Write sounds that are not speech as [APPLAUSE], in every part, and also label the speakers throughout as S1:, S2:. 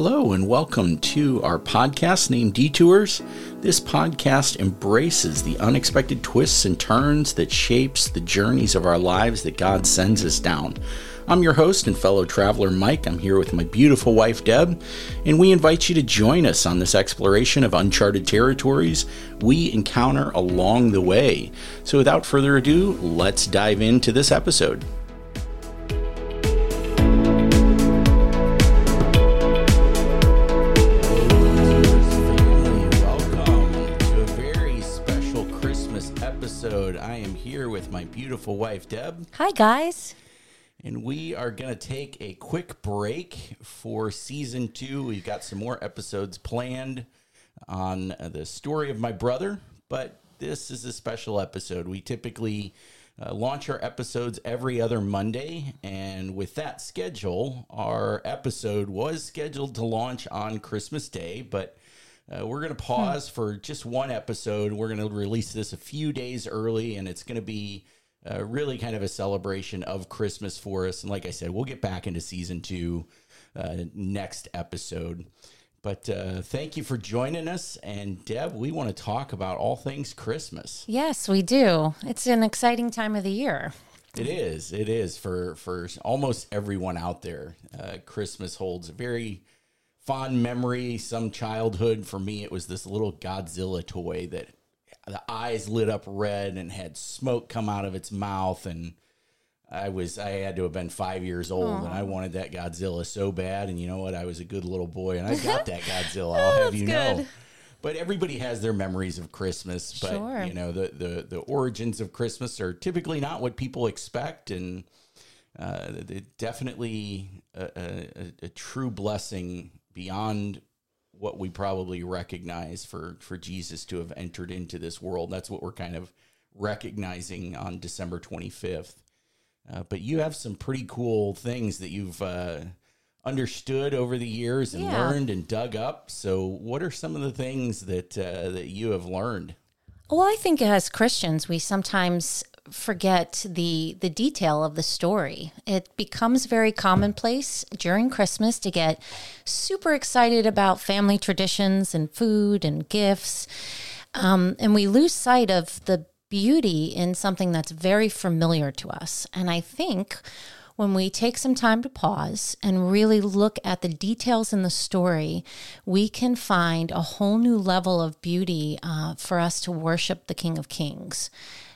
S1: Hello, and welcome to our podcast named Detours. This podcast embraces the unexpected twists and turns that shapes the journeys of our lives that God sends us down. I'm your host and fellow traveler, Mike. I'm here with my beautiful wife, Deb, and we invite you to join us on this exploration of uncharted territories we encounter along the way. So, without further ado, let's dive into this episode. Beautiful wife, Deb.
S2: Hi, guys.
S1: And we are going to take a quick break for season two. We've got some more episodes planned on the story of my brother, but this is a special episode. We typically uh, launch our episodes every other Monday. And with that schedule, our episode was scheduled to launch on Christmas Day, but uh, we're going to pause for just one episode. We're going to release this a few days early, and it's going to be uh, really kind of a celebration of Christmas for us. And like I said, we'll get back into season two uh, next episode. But uh, thank you for joining us. And Deb, we want to talk about all things Christmas.
S2: Yes, we do. It's an exciting time of the year.
S1: It is. It is for for almost everyone out there. Uh, Christmas holds a very fond memory. Some childhood for me, it was this little Godzilla toy that the eyes lit up red and had smoke come out of its mouth and. I was I had to have been five years old and I wanted that Godzilla so bad and you know what I was a good little boy and I [LAUGHS] got that Godzilla I'll have you know but everybody has their memories of Christmas. But
S2: Sure.
S1: you know, the, the the origins of Christmas are typically not what people expect, and uh, it definitely a, a, a- a true blessing beyond what we probably recognize for for Jesus to have entered into this world. That's what we're kind of recognizing on December twenty fifth. Uh, but you have some pretty cool things that you've uh, understood over the years and
S2: Yeah.
S1: learned and dug up. So, what are some of the things that uh, that you have learned?
S2: Well, I think as Christians, we sometimes forget the the detail of the story. It becomes very commonplace during Christmas to get super excited about family traditions and food and gifts, um, and we lose sight of the beauty in something that's very familiar to us. And I think when we take some time to pause and really look at the details in the story, we can find a whole new level of beauty uh, for us to worship the King of Kings.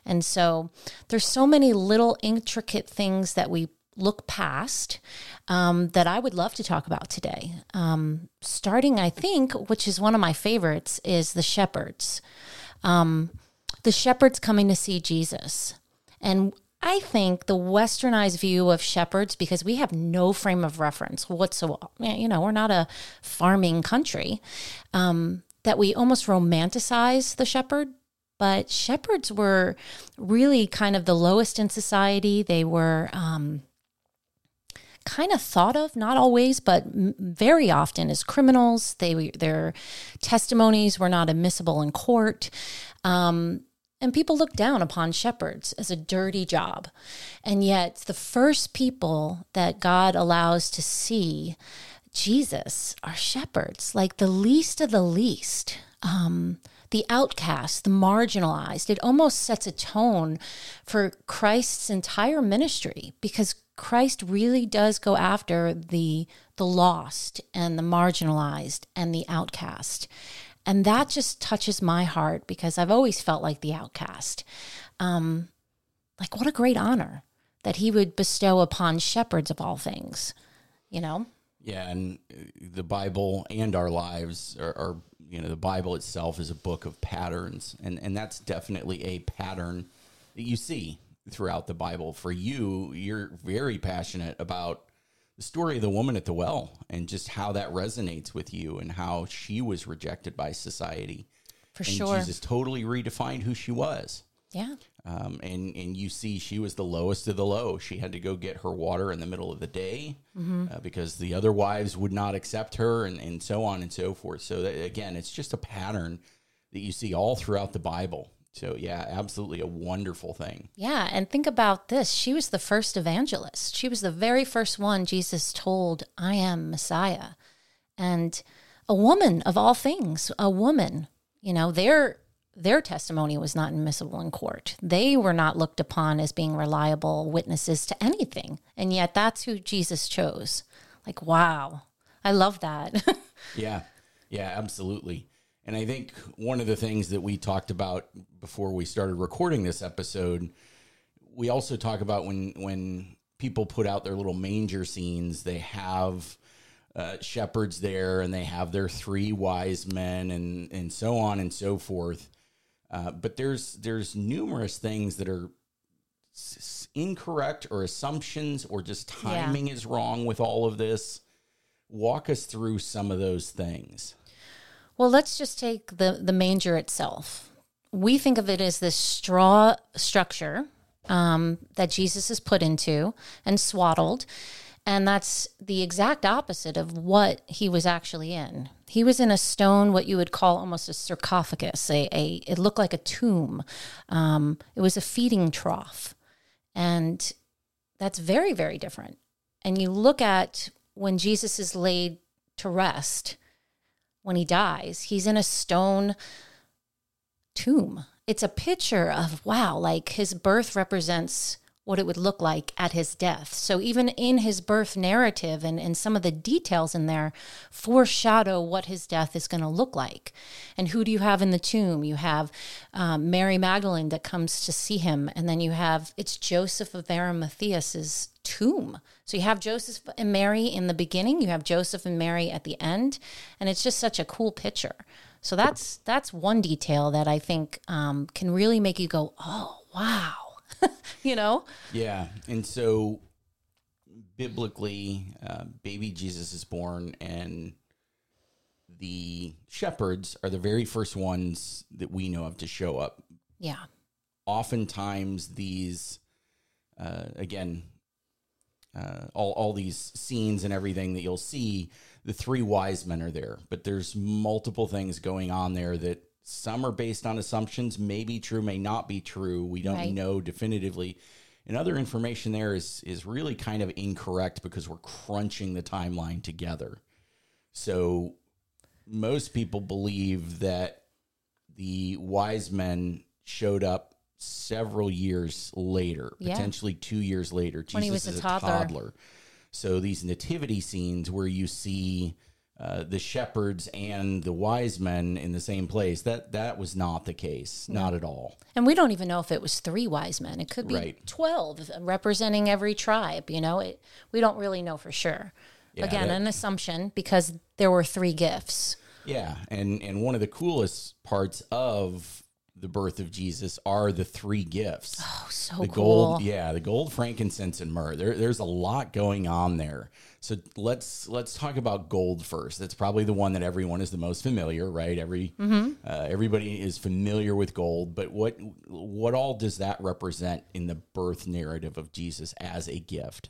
S2: And so there's so many little intricate things that we look past um, that I would love to talk about today. Um, starting, I think, which is one of my favorites, is the shepherds. Um, the shepherds coming to see Jesus. And I think the westernized view of shepherds, because we have no frame of reference whatsoever, you know, we're not a farming country, um, that we almost romanticize the shepherd. But shepherds were really kind of the lowest in society. They were um, kind of thought of, not always, but very often as criminals. They their testimonies were not admissible in court. Um, and people looked down upon shepherds as a dirty job. And yet, the first people that God allows to see Jesus are shepherds, like the least of the least. Um, the outcast, the marginalized. It almost sets a tone for Christ's entire ministry because Christ really does go after the the lost and the marginalized and the outcast. And that just touches my heart because I've always felt like the outcast. Um, like, what a great honor that he would bestow upon shepherds of all things, you know?
S1: Yeah, and uh, the Bible and our lives are, are you know, the Bible itself is a book of patterns, and and that's definitely a pattern that you see throughout the Bible. For you, you're very passionate about the story of the woman at the well and just how that resonates with you and how she was rejected by society.
S2: For
S1: and
S2: sure.
S1: Jesus totally redefined who she was.
S2: Yeah.
S1: Um, and and you see, she was the lowest of the low. She had to go get her water in the middle of the day uh, because the other wives would not accept her, and, and so on and so forth. So that, again, it's just a pattern that you see all throughout the Bible. So yeah, absolutely a wonderful thing.
S2: Yeah, and think about this. She was the first evangelist. She was the very first one Jesus told, I am Messiah. and a woman of all things, a woman, you know, their their testimony was not admissible in court. They were not looked upon as being reliable witnesses to anything. And yet that's who Jesus chose. Like, wow. I love that. [LAUGHS]
S1: yeah. Yeah, absolutely. And I think one of the things that we talked about before we started recording this episode, we also talk about when when people put out their little manger scenes, they have uh, shepherds there and they have their three wise men and and so on and so forth. Uh, but there's there's numerous things that are s- incorrect or assumptions or just timing yeah. is wrong with all of this. Walk us through some of those things.
S2: Well, let's just take the, the manger itself. We think of it as this straw structure um, that Jesus is put into and swaddled. And that's the exact opposite of what he was actually in. He was in a stone, what you would call almost a sarcophagus. A, a it looked like a tomb. Um, it was a feeding trough, and that's very, very different. And you look at when Jesus is laid to rest, when he dies. He's in a stone tomb. It's a picture of, wow, like his birth represents what it would look like at his death. So even in his birth narrative and, and some of the details in there foreshadow what his death is going to look like. And who do you have in the tomb? You have um, Mary Magdalene that comes to see him, and then you have it's Joseph of Arimathea's tomb. So you have Joseph and Mary in the beginning, you have Joseph and Mary at the end, and it's just such a cool picture. So that's that's one detail that I think um, can really make you go, oh wow [LAUGHS] you know?
S1: Yeah. And so biblically, uh, baby Jesus is born, and the shepherds are the very first ones that we know of to show up.
S2: Yeah.
S1: Oftentimes, these, uh, again, uh, all, all these scenes and everything that you'll see, the three wise men are there, but there's multiple things going on there that some are based on assumptions, may be true, may not be true. We don't right. know definitively. And other information there is is really kind of incorrect because we're crunching the timeline together. So most people believe that the wise men showed up several years later, yeah. potentially two years later.
S2: Jesus when he was a toddler. a toddler.
S1: So these nativity scenes where you see uh, the shepherds and the wise men in the same place. That that was not the case, no. not at all.
S2: And we don't even know if it was three wise men. It could be right. twelve, representing every tribe. You know, it, we don't really know for sure. Yeah, Again, that, an assumption because there were three gifts.
S1: Yeah, and and one of the coolest parts of the birth of Jesus are the three gifts.
S2: Oh, so
S1: the
S2: cool.
S1: gold, yeah, the gold, frankincense, and myrrh. There, there's a lot going on there. So let's let's talk about gold first. That's probably the one that everyone is the most familiar, right? Every mm-hmm. uh, everybody is familiar with gold, but what what all does that represent in the birth narrative of Jesus as a gift?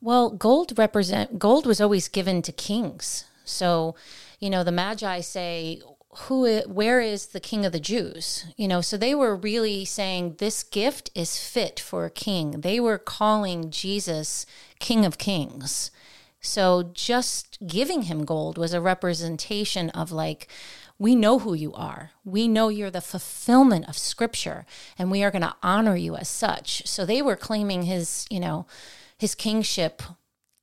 S2: Well, gold represent gold was always given to kings. So, you know, the Magi say, who where is the king of the Jews? You know, so they were really saying this gift is fit for a king. They were calling Jesus king of kings. So just giving him gold was a representation of like we know who you are. We know you're the fulfillment of scripture and we are going to honor you as such. So they were claiming his, you know, his kingship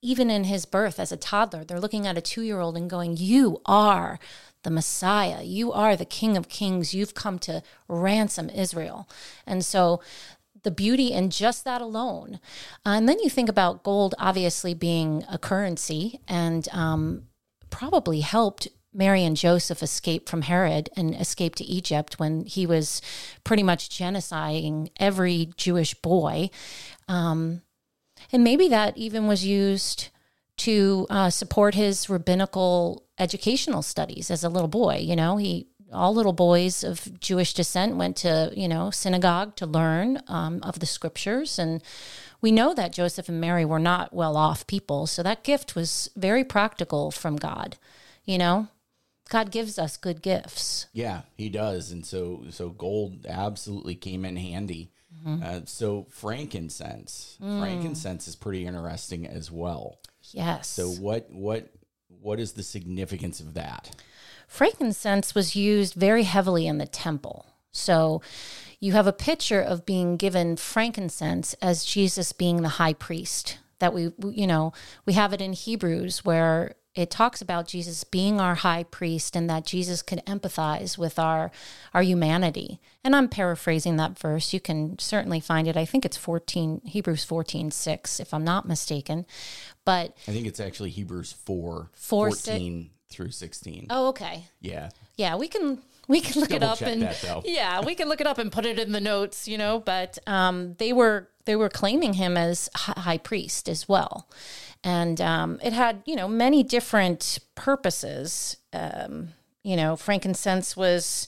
S2: even in his birth as a toddler. They're looking at a 2-year-old and going, "You are the Messiah. You are the King of Kings. You've come to ransom Israel. And so the beauty in just that alone. Uh, and then you think about gold obviously being a currency and um, probably helped Mary and Joseph escape from Herod and escape to Egypt when he was pretty much genociding every Jewish boy. Um, and maybe that even was used to uh, support his rabbinical educational studies as a little boy. You know, he all little boys of Jewish descent went to you know synagogue to learn um, of the scriptures, and we know that Joseph and Mary were not well off people, so that gift was very practical from God. You know, God gives us good gifts.
S1: Yeah, He does, and so so gold absolutely came in handy. Mm-hmm. Uh, so frankincense, mm. frankincense is pretty interesting as well.
S2: Yes.
S1: So what what what is the significance of that?
S2: Frankincense was used very heavily in the temple. So you have a picture of being given frankincense as Jesus being the high priest. That we, you know, we have it in Hebrews where it talks about Jesus being our high priest and that Jesus could empathize with our our humanity. And I'm paraphrasing that verse. You can certainly find it. I think it's 14 Hebrews 14, 6, if I'm not mistaken. But
S1: I think it's actually Hebrews 4,
S2: Four,
S1: 14 through 16.
S2: oh okay.
S1: Yeah.
S2: Yeah, we can we can look it up and
S1: that, [LAUGHS]
S2: yeah, we can look it up and put it in the notes, you know. But um, they were they were claiming him as high priest as well, and um, it had you know many different purposes. Um, you know, frankincense was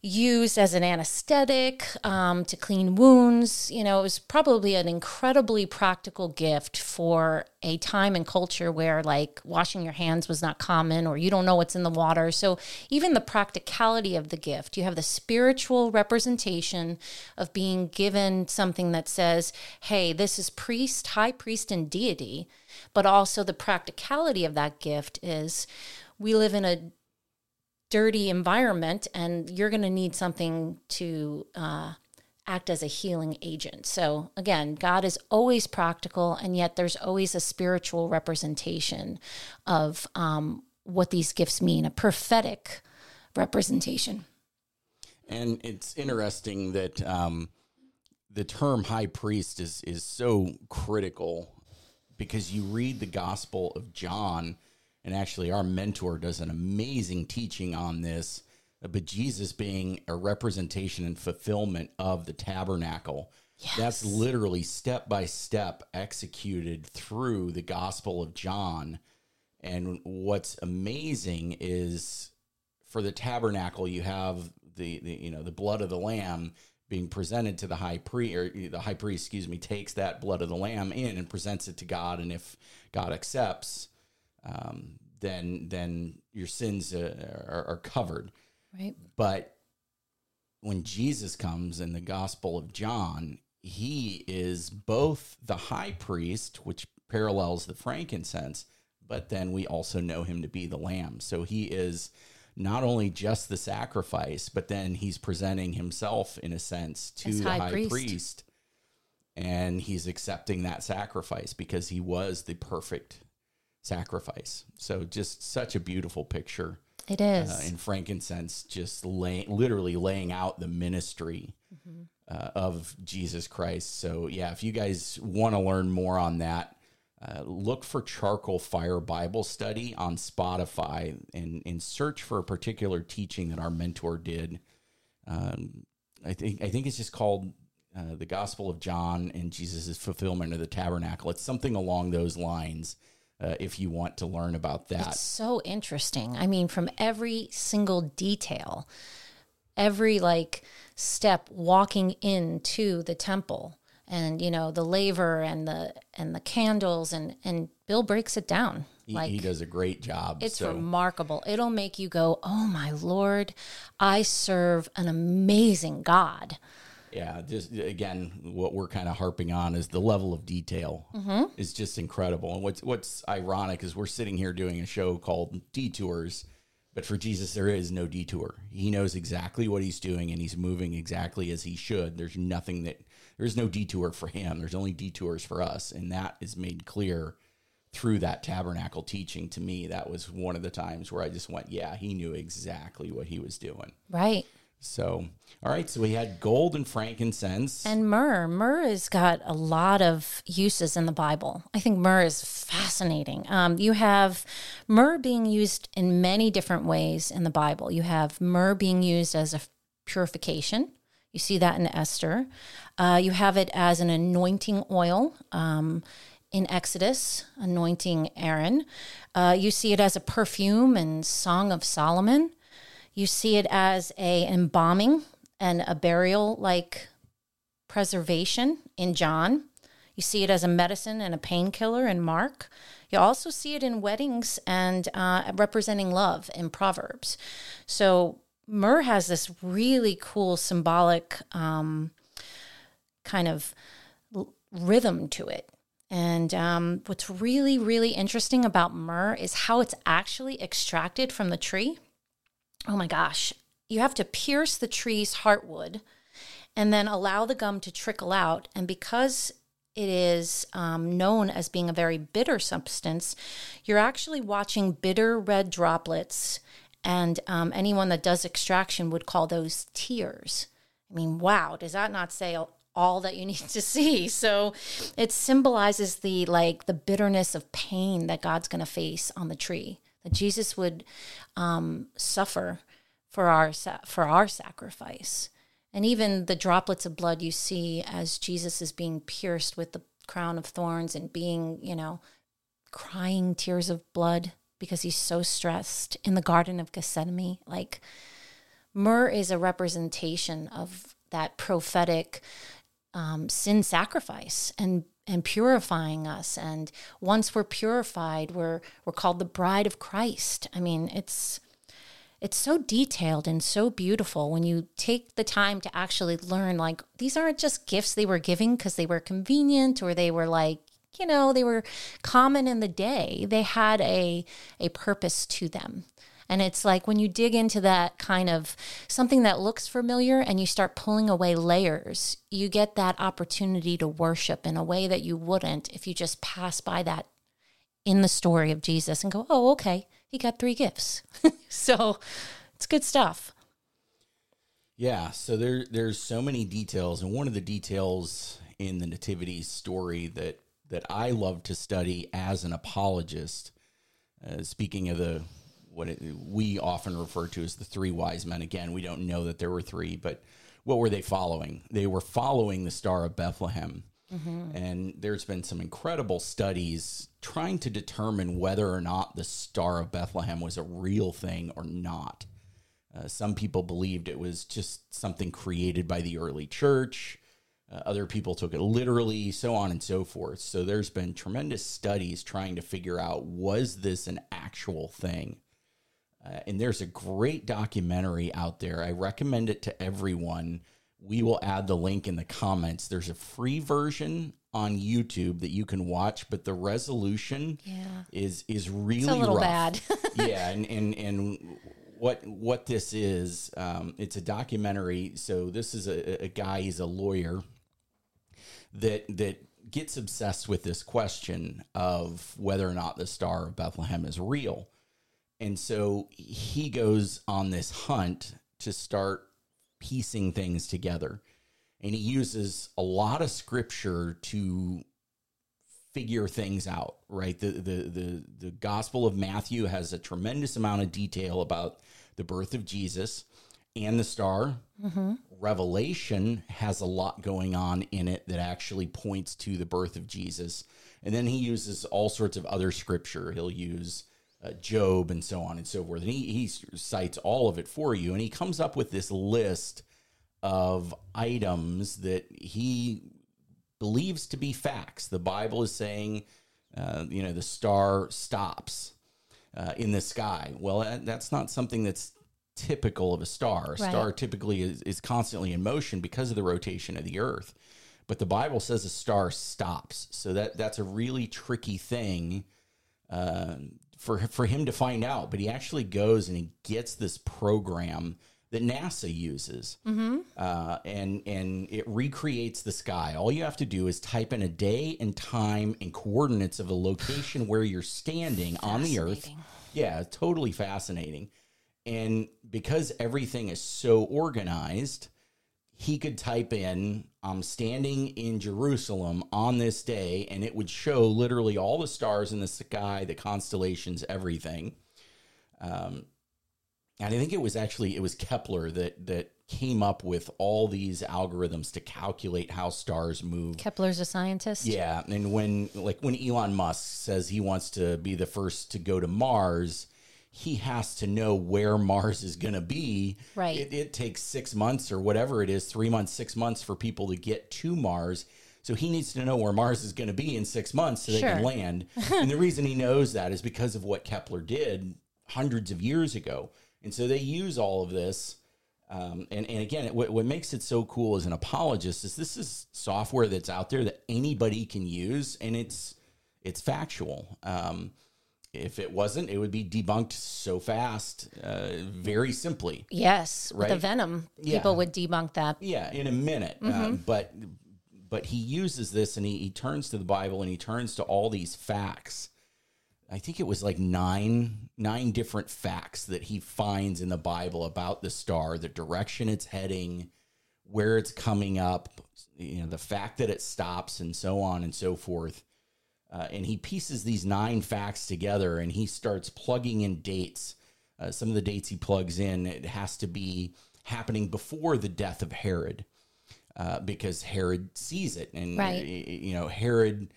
S2: used as an anesthetic um, to clean wounds. You know, it was probably an incredibly practical gift for a time and culture where, like, washing your hands was not common or you don't know what's in the water. So, even the practicality of the gift, you have the spiritual representation of being given something that says, hey, this is priest, high priest, and deity. But also, the practicality of that gift is we live in a dirty environment and you're going to need something to uh, act as a healing agent. So, again, God is always practical, and yet there's always a spiritual representation of um, what these gifts mean, a prophetic representation.
S1: And it's interesting that um, the term high priest is is so critical because you read the Gospel of John, and actually our mentor does an amazing teaching on this. Uh, but Jesus being a representation and fulfillment of the tabernacle. That's literally step by step executed through the Gospel of John. And what's amazing is for the tabernacle, you have the, the you know the blood of the lamb being presented to the high priest, or the high priest, excuse me, takes that blood of the lamb in and presents it to God, and if God accepts, um, then then your sins uh, are, are covered.
S2: Right.
S1: But when Jesus comes in the Gospel of John, he is both the high priest, which parallels the frankincense, but then we also know him to be the lamb. So he is not only just the sacrifice, but then he's presenting himself in a sense to
S2: As
S1: the
S2: high
S1: high
S2: priest.
S1: priest. And he's accepting that sacrifice because he was the perfect sacrifice. So just such a beautiful picture
S2: It is.
S1: uh, in frankincense, just lay, literally laying out the ministry uh, of Jesus Christ. So, yeah, if you guys want to learn more on that, uh, look for Charcoal Fire Bible Study on Spotify and, and search for a particular teaching that our mentor did. Um, I think I think it's just called uh, the Gospel of John and Jesus' fulfillment of the tabernacle. It's something along those lines. Uh, if you want to learn about that,
S2: It's so interesting. I mean, from every single detail, every like step walking into the temple and you know the laver and the and the candles and and Bill breaks it down.
S1: he,
S2: like
S1: he does a great job.
S2: it's
S1: so.
S2: remarkable. It'll make you go, "Oh my lord, I serve an amazing God."
S1: Yeah, just again, what we're kind of harping on is the level of detail mm-hmm. is just incredible. And what's what's ironic is we're sitting here doing a show called Detours, but for Jesus there is no detour. He knows exactly what he's doing and he's moving exactly as he should. There's nothing that there's no detour for him. There's only detours for us, and that is made clear through that tabernacle teaching to me. That was one of the times where I just went, yeah, he knew exactly what he was doing.
S2: Right.
S1: So, all right. So we had gold and frankincense.
S2: And myrrh. Myrrh has got a lot of uses in the Bible. I think myrrh is fascinating. Um, you have myrrh being used in many different ways in the Bible. You have myrrh being used as a purification. You see that in Esther. Uh, you have it as an anointing oil um, in Exodus, anointing Aaron. Uh, you see it as a perfume in Song of Solomon. You see it as a embalming and a burial like preservation in John. You see it as a medicine and a painkiller in Mark. You also see it in weddings and uh, representing love in Proverbs. So myrrh has this really cool symbolic um, kind of l- rhythm to it. And um, what's really, really interesting about myrrh is how it's actually extracted from the tree. Oh my gosh. You have to pierce the tree's heartwood and then allow the gum to trickle out. And because it is um, known as being a very bitter substance, you're actually watching bitter red droplets. And um, anyone that does extraction would call those tears. I mean, wow, does that not say all that you need to [LAUGHS] see? So it symbolizes the like the bitterness of pain that God's going to face on the tree, Jesus would um, suffer for our for our sacrifice. And even the droplets of blood you see as Jesus is being pierced with the crown of thorns and being, you know, crying tears of blood because he's so stressed in the Garden of Gethsemane. Like, myrrh is a representation of that prophetic um, sin sacrifice and and purifying us. And once we're purified we're we're called the bride of Christ. I mean it's it's so detailed and so beautiful when you take the time to actually learn like these aren't just gifts they were giving because they were convenient or they were like you know they were common in the day. They had a a purpose to them and it's like when you dig into that kind of something that looks familiar and you start pulling away layers, you get that opportunity to worship in a way that you wouldn't if you just pass by that in the story of Jesus and go, oh, okay, he got three gifts. [LAUGHS] so it's good stuff.
S1: Yeah, so there there's so many details, and one of the details in the nativity story that that I love to study as an apologist. Uh, speaking of the what it, we often refer to as the three wise men. Again, we don't know that there were three, but what were they following? They were following the Star of Bethlehem. Mm-hmm. And there's been some incredible studies trying to determine whether or not the Star of Bethlehem was a real thing or not. Uh, some people believed it was just something created by the early church. Uh, other people took it literally, so on and so forth. So there's been tremendous studies trying to figure out was this an actual thing? Uh, and there's a great documentary out there. I recommend it to everyone we will add the link in the comments. There's a free version on YouTube that you can watch, but the resolution yeah. is is really it's a
S2: little
S1: rough.
S2: bad. [LAUGHS]
S1: yeah, [LAUGHS] and and and what what this is, um, it's a documentary. So this is a, a guy. He's a lawyer that that gets obsessed with this question of whether or not the Star of Bethlehem is real. And so he goes on this hunt to start piecing things together. And he uses a lot of scripture to figure things out, right? The, the, the, the Gospel of Matthew has a tremendous amount of detail about the birth of Jesus and the star. Mm-hmm. Revelation has a lot going on in it that actually points to the birth of Jesus. And then he uses all sorts of other scripture. He'll use uh, Job and so on and so forth. And he, he cites all of it for you. And he comes up with this list of items that he believes to be facts. The Bible is saying, uh, you know, the star stops uh, in the sky. Well, that's not something that's typical of a star. A right. star typically is, is constantly in motion because of the rotation of the earth. But the Bible says a star stops. So that that's a really tricky thing uh, for for him to find out. But he actually goes and he gets this program that NASA uses, mm-hmm. uh, and and it recreates the sky. All you have to do is type in a day and time and coordinates of a location where you're standing on the Earth. Yeah, totally fascinating. And because everything is so organized, he could type in "I'm standing in Jerusalem on this day," and it would show literally all the stars in the sky, the constellations, everything. Um, and I think it was actually it was Kepler that that came up with all these algorithms to calculate how stars move.
S2: Kepler's a scientist.
S1: Yeah, and when like when Elon Musk says he wants to be the first to go to Mars, he has to know where Mars is going to be.
S2: Right.
S1: It, it takes six months or whatever it is, three months, six months for people to get to Mars. So he needs to know where Mars is going to be in six months so they can land. [LAUGHS] and the reason he knows that is because of what Kepler did hundreds of years ago. And so they use all of this Um, and, and again, it, what, what makes it so cool as an apologist is this is software that's out there that anybody can use, and it's it's factual. Um, if it wasn't, it would be debunked so fast, uh, very simply.
S2: Yes, with the venom,
S1: Yeah.
S2: people would debunk that.
S1: Yeah, in a minute. Um, but but he uses this and he, he turns to the Bible and he turns to all these facts. I think it was like nine nine different facts that he finds in the Bible about the star, the direction it's heading, where it's coming up, you know, the fact that it stops, and so on and so forth. Uh, and he pieces these nine facts together and he starts plugging in dates. Uh, some of the dates he plugs in, it has to be happening before the death of Herod uh, because Herod sees it. And,
S2: Right.
S1: y- y- you know, Herod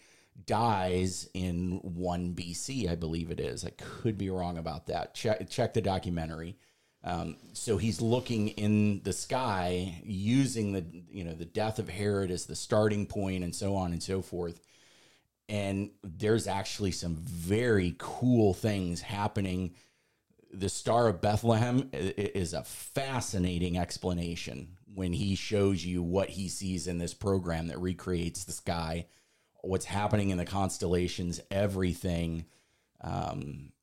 S1: dies in 1 BC, I believe it is. I could be wrong about that. Check, check the documentary. Um, so he's looking in the sky using the you know the death of Herod as the starting point and so on and so forth and there's actually some very cool things happening. The Star of Bethlehem is a fascinating explanation when he shows you what he sees in this program that recreates the sky, what's happening in the constellations, everything. Um,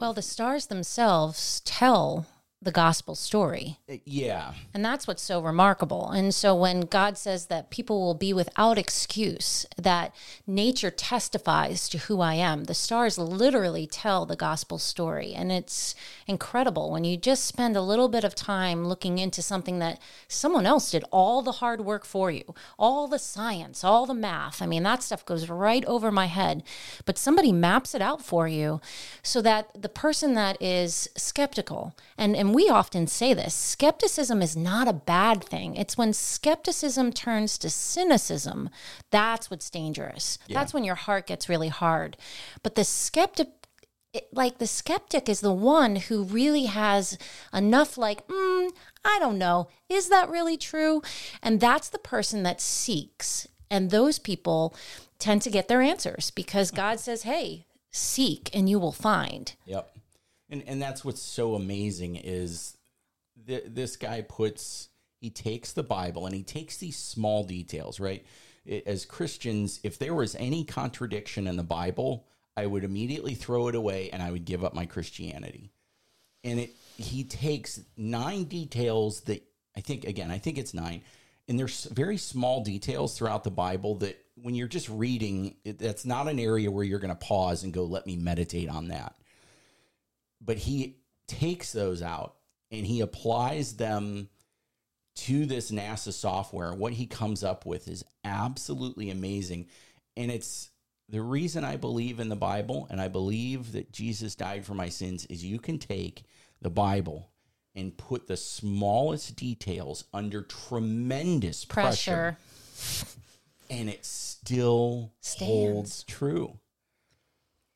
S2: Well, the stars themselves tell the gospel story.
S1: Uh, yeah,
S2: And that's what's so remarkable. And so when God says that people will be without excuse, that nature testifies to who I am, the stars literally tell the gospel story. And it's incredible when you just spend a little bit of time looking into something that someone else did all the hard work for you, all the science, all the math. I mean, that stuff goes right over my head. But somebody maps it out for you so that the person that is skeptical, and, and we often say this skepticism is not a bad thing. It's when skepticism turns to cynicism, that's what's dangerous. That's when your heart gets really hard. But the skeptic, it- like the skeptic is the one who really has enough like mm, i don't know is that really true and that's the person that seeks and those people tend to get their answers because god says hey seek and you will find
S1: Yep. And and that's what's so amazing is th- this guy puts he takes the Bible and he takes these small details, right? As Christians, if there was any contradiction in the Bible, I would immediately throw it away and I would give up my Christianity. And it he takes nine details that I think again, I think it's nine. And there's very small details throughout the Bible that when you're just reading, it, that's not an area where you're going to pause and go, let me meditate on that but he takes those out and he applies them to this NASA software. What he comes up with is absolutely amazing. And it's the reason I believe in the Bible and I believe that Jesus died for my sins is you can take the Bible and put the smallest details under tremendous pressure,
S2: pressure
S1: and it still
S2: Stands.
S1: holds true.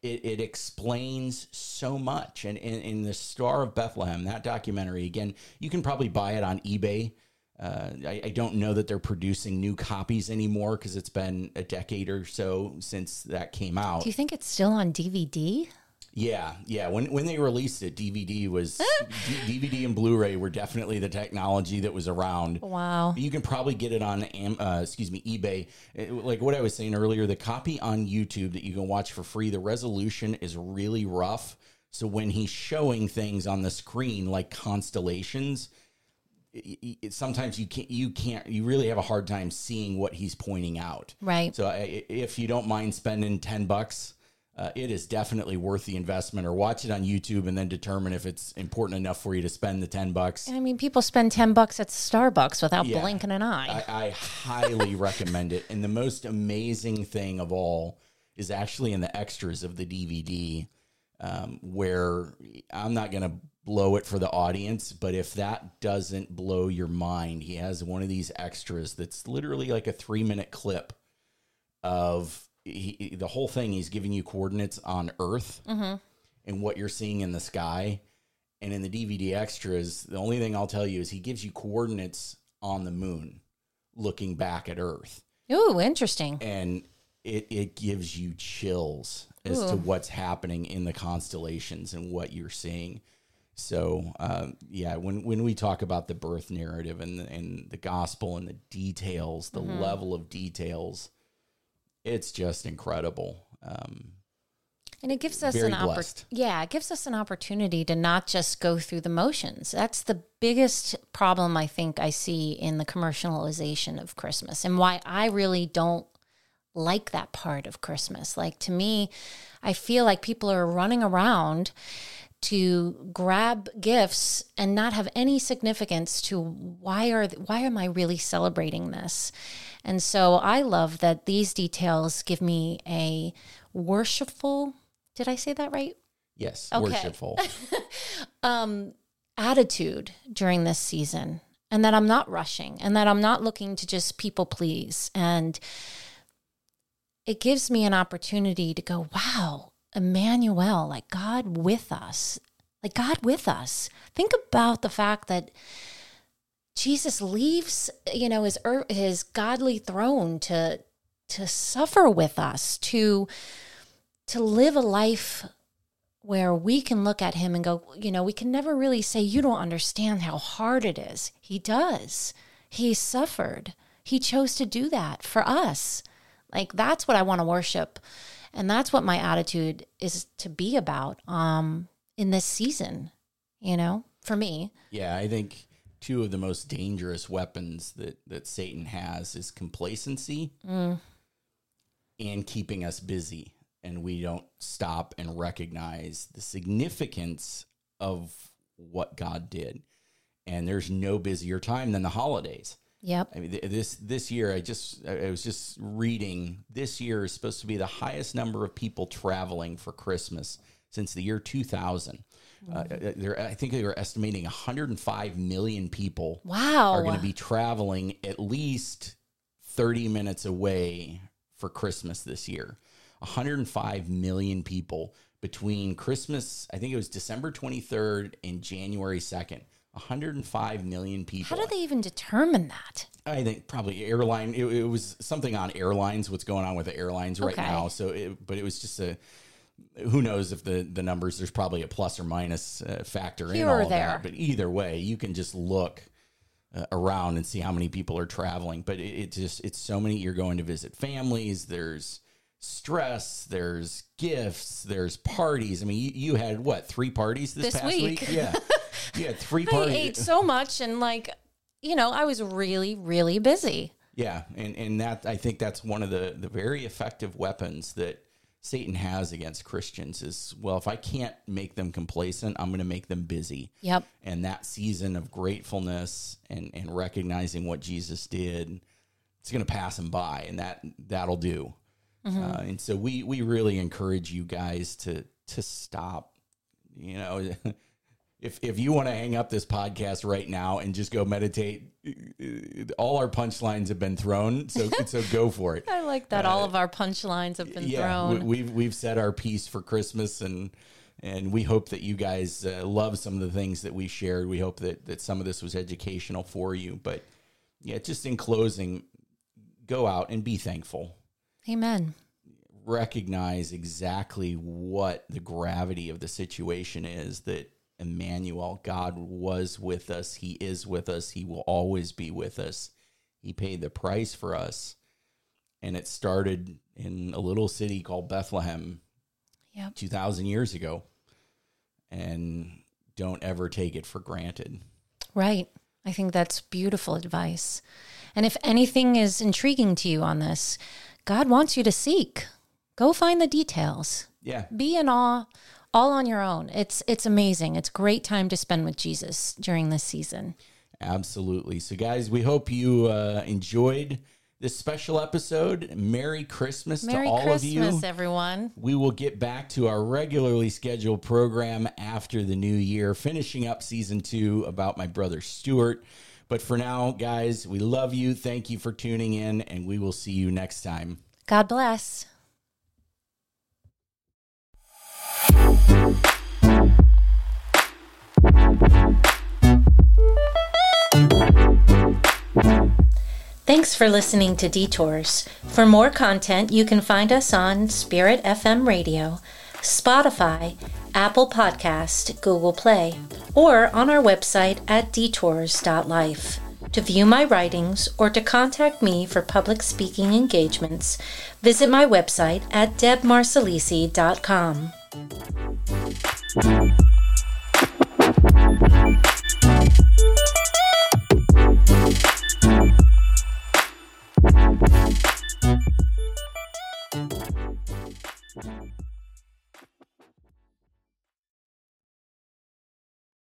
S1: It, it explains so much. And in, the Star of Bethlehem, that documentary, again, you can probably buy it on eBay. Uh, I, I don't know that they're producing new copies anymore because it's been a decade or so since that came out.
S2: do you think it's still on dvd
S1: Yeah, yeah. When when they released it, DVD was [LAUGHS] D- DVD and Blu-ray were definitely the technology that was around.
S2: wow
S1: You can probably get it on, Am- uh, excuse me, eBay. It- like what I was saying earlier, the copy on YouTube that you can watch for free, the resolution is really rough. So when he's showing things on the screen like constellations, it, it, sometimes you can't, you can't, you really have a hard time seeing what he's pointing out.
S2: right
S1: So I, if you don't mind spending ten bucks. Uh, it is definitely worth the investment, or watch it on YouTube and then determine if it's important enough for you to spend the ten bucks.
S2: i mean people spend 10 bucks at starbucks without
S1: Yeah.
S2: blinking an eye
S1: I, I highly [LAUGHS] recommend it. And the most amazing thing of all is actually in the extras of the DVD, um, where I'm not going to blow it for the audience, but if that doesn't blow your mind, he has one of these extras that's literally like a three minute clip of he, the whole thing. He's giving you coordinates on Earth and what you're seeing in the sky. And in the DVD extras, the only thing I'll tell you is he gives you coordinates on the moon looking back at Earth.
S2: ooh interesting
S1: And it, it gives you chills as to what's happening in the constellations and what you're seeing. So uh, yeah, when when we talk about the birth narrative and the, and the gospel and the details, the
S2: Mm-hmm.
S1: level of details, it's just incredible. Um,
S2: And it gives us an opportunity. Yeah, it gives us an opportunity to not just go through the motions. That's the biggest problem I think I see in the commercialization of Christmas and why I really don't like that part of Christmas. Like to me, I feel like people are running around to grab gifts and not have any significance to why are why am I really celebrating this? And so I love that these details give me a worshipful did I say that right?
S1: yes,
S2: Okay.
S1: worshipful. [LAUGHS]
S2: um, attitude during this season and that I'm not rushing and that I'm not looking to just people please. And it gives me an opportunity to go, wow, Emmanuel, like God with us, like God with us. Think about the fact that Jesus leaves, you know, his his godly throne to to suffer with us, to to live a life where we can look at him and go, you know, we can never really say, you don't understand how hard it is. He does. He suffered. He chose to do that for us. Like, that's what I want to worship. And that's what my attitude is to be about um, in this season, you know, for me.
S1: Yeah, I think two of the most dangerous weapons that that Satan has is complacency and keeping us busy, and we don't stop and recognize the significance of what God did. And there's no busier time than the holidays.
S2: Yep.
S1: I mean, th- this this year, I just I I was just reading. This year is supposed to be the highest number of people traveling for Christmas since the year 2000. Uh, they're, I think they were estimating 105 million people
S2: Wow.
S1: are going to be traveling at least 30 minutes away for Christmas this year. 105 million people between Christmas, I think it was December 23rd and January 2nd. 105 million people.
S2: How do they even determine that?
S1: I think probably airline. It, it was something on airlines. What's going on with the airlines right
S2: Okay.
S1: now? So, it, but it was just a. Who knows if the the numbers? There's probably a plus or minus uh, factor
S2: Here
S1: in all of
S2: there.
S1: that. But either way, you can just look uh, around and see how many people are traveling. But it, it just it's so many. You're going to visit families. There's stress. There's gifts. There's parties. I mean, you, you had what three parties this,
S2: This
S1: past
S2: week.
S1: week? Yeah, [LAUGHS] had [LAUGHS] three
S2: I ate so much and, like, you know, I was really, really busy.
S1: Yeah, and and that I think that's one of the the very effective weapons that Satan has against Christians is well, if I can't make them complacent, I'm going to make them busy.
S2: Yep.
S1: And that season of gratefulness and and recognizing what Jesus did, it's going to pass them by, and that that'll do. Uh, and so we we really encourage you guys to to stop. You know, [LAUGHS] if if you want to hang up this podcast right now and just go meditate, all our punchlines have been thrown. So [LAUGHS] so go for it.
S2: I like that all of our punchlines have been
S1: Uh, Yeah,
S2: thrown.
S1: we, we've we've said our piece for Christmas, and and we hope that you guys uh, love some of the things that we shared. We hope that that some of this was educational for you. But yeah, just in closing, go out and be thankful.
S2: Amen.
S1: Recognize exactly what the gravity of the situation is. That Emmanuel, God was with us. He is with us. He will always be with us. He paid the price for us. And it started in a little city called Bethlehem
S2: Yep.
S1: 2,000 years ago. And don't ever take it for granted.
S2: Right. I think that's beautiful advice. And if anything is intriguing to you on this, God wants you to seek. Go find the details.
S1: Yeah.
S2: Be in awe all on your own. It's it's amazing. It's a great time to spend with Jesus during this season.
S1: Absolutely. So, guys, we hope you uh, enjoyed this special episode. Merry Christmas
S2: Merry
S1: to all
S2: Christmas,
S1: of you.
S2: everyone.
S1: We will get back to our regularly scheduled program after the new year, finishing up season two about my brother Stuart. But for now, guys, we love you. Thank you for tuning in, and we will see you next time.
S2: God bless. Thanks for listening to Detours. For more content, you can find us on Spirit FM Radio, Spotify, Apple Podcast, Google Play, or on our website at detours.life. To view my writings or to contact me for public speaking engagements, visit my website at debmarsalisi.com. Thank you.